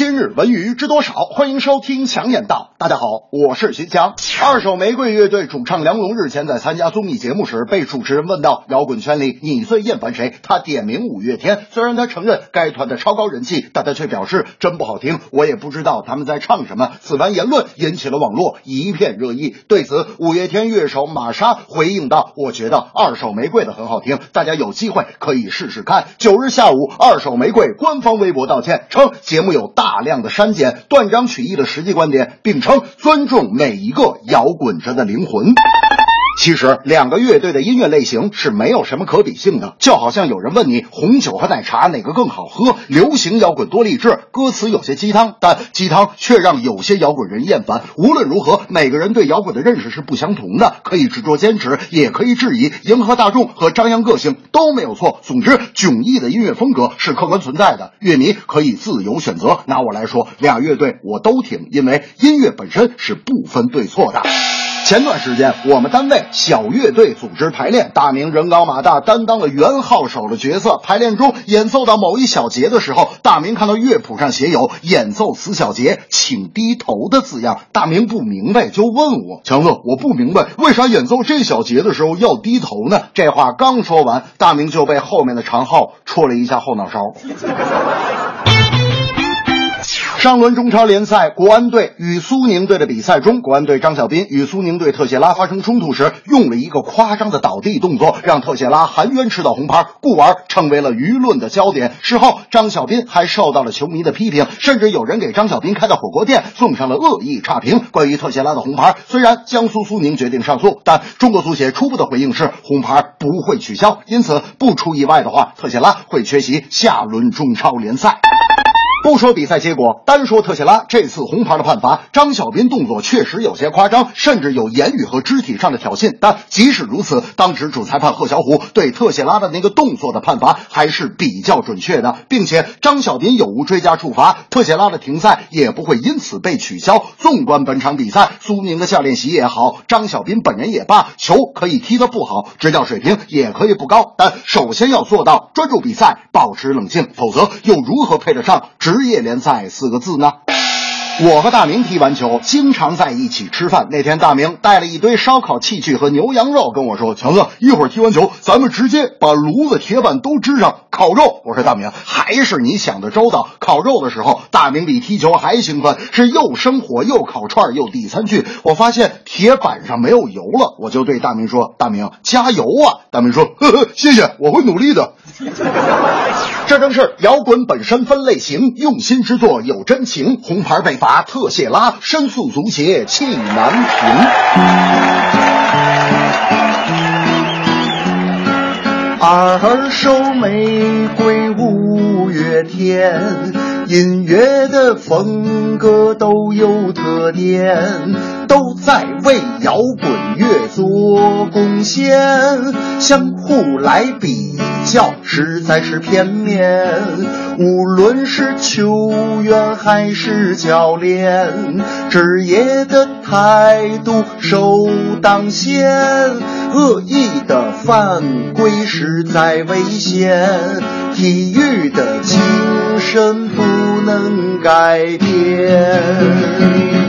今日文娱知多少？欢迎收听强言道。大家好，我是徐强。二手玫瑰乐队主唱梁龙日前在参加综艺节目时，被主持人问到摇滚圈里你最厌烦谁？他点名五月天。虽然他承认该团的超高人气，但他却表示真不好听，我也不知道他们在唱什么。此番言论引起了网络一片热议。对此，五月天乐手玛莎回应道：“我觉得二手玫瑰的很好听，大家有机会可以试试看。”九日下午，二手玫瑰官方微博道歉，称节目有大大量的删减，断章取义的实际观点，并称尊重每一个摇滚者的灵魂。其实，两个乐队的音乐类型是没有什么可比性的，就好像有人问你红酒和奶茶哪个更好喝，流行摇滚多励志，歌词有些鸡汤，但鸡汤却让有些摇滚人厌烦。无论如何，每个人对摇滚的认识是不相同的，可以执着坚持，也可以质疑，迎合大众和张扬个性都没有错。总之，迥异的音乐风格是客观存在的，乐迷可以自由选择。拿我来说，俩乐队我都听，因为音乐本身是不分对错的。前段时间，我们单位小乐队组织排练，大明人高马大，担当了圆号手的角色。排练中演奏到某一小节的时候，大明看到乐谱上写有“演奏此小节，请低头”的字样。大明不明白，就问我：“强子，我不明白，为啥演奏这小节的时候要低头呢？”这话刚说完，大明就被后面的长号戳了一下后脑勺。上轮中超联赛，国安队与苏宁队的比赛中，国安队张小斌与苏宁队特谢拉发生冲突时，用了一个夸张的倒地动作，让特谢拉含冤吃到红牌，故而成为了舆论的焦点。事后，张小斌还受到了球迷的批评，甚至有人给张小斌开的火锅店送上了恶意差评。关于特谢拉的红牌，虽然江苏苏宁决定上诉，但中国足协初步的回应是红牌不会取消，因此不出意外的话，特谢拉会缺席下轮中超联赛。不说比赛结果，单说特谢拉这次红牌的判罚，张小斌动作确实有些夸张，甚至有言语和肢体上的挑衅。但即使如此，当时主裁判贺小虎对特谢拉的那个动作的判罚还是比较准确的，并且张小斌有无追加处罚，特谢拉的停赛也不会因此被取消。纵观本场比赛，苏宁的教练席也好，张小斌本人也罢，球可以踢得不好，执教水平也可以不高，但首先要做到专注比赛，保持冷静，否则又如何配得上？职业联赛四个字呢？我和大明踢完球，经常在一起吃饭。那天大明带了一堆烧烤器具和牛羊肉，跟我说：“强子，一会儿踢完球，咱们直接把炉子、铁板都支上烤肉。”我说：“大明，还是你想的周到。烤肉的时候，大明比踢球还兴奋，是又生火又烤串又递餐具。我发现铁板上没有油了，我就对大明说：‘大明，加油啊！’大明说：‘呵呵，谢谢，我会努力的。’这正是摇滚本身分类型，用心之作有真情。红牌被罚，特谢拉申诉足协气难平。二手玫瑰五月天，音乐的风格都有特点，都在为摇滚乐做贡献，相互来比较实在是片面。无论是球员还是教练，职业的态度首当先，恶意的犯规实在危险，体育的精神不能改变。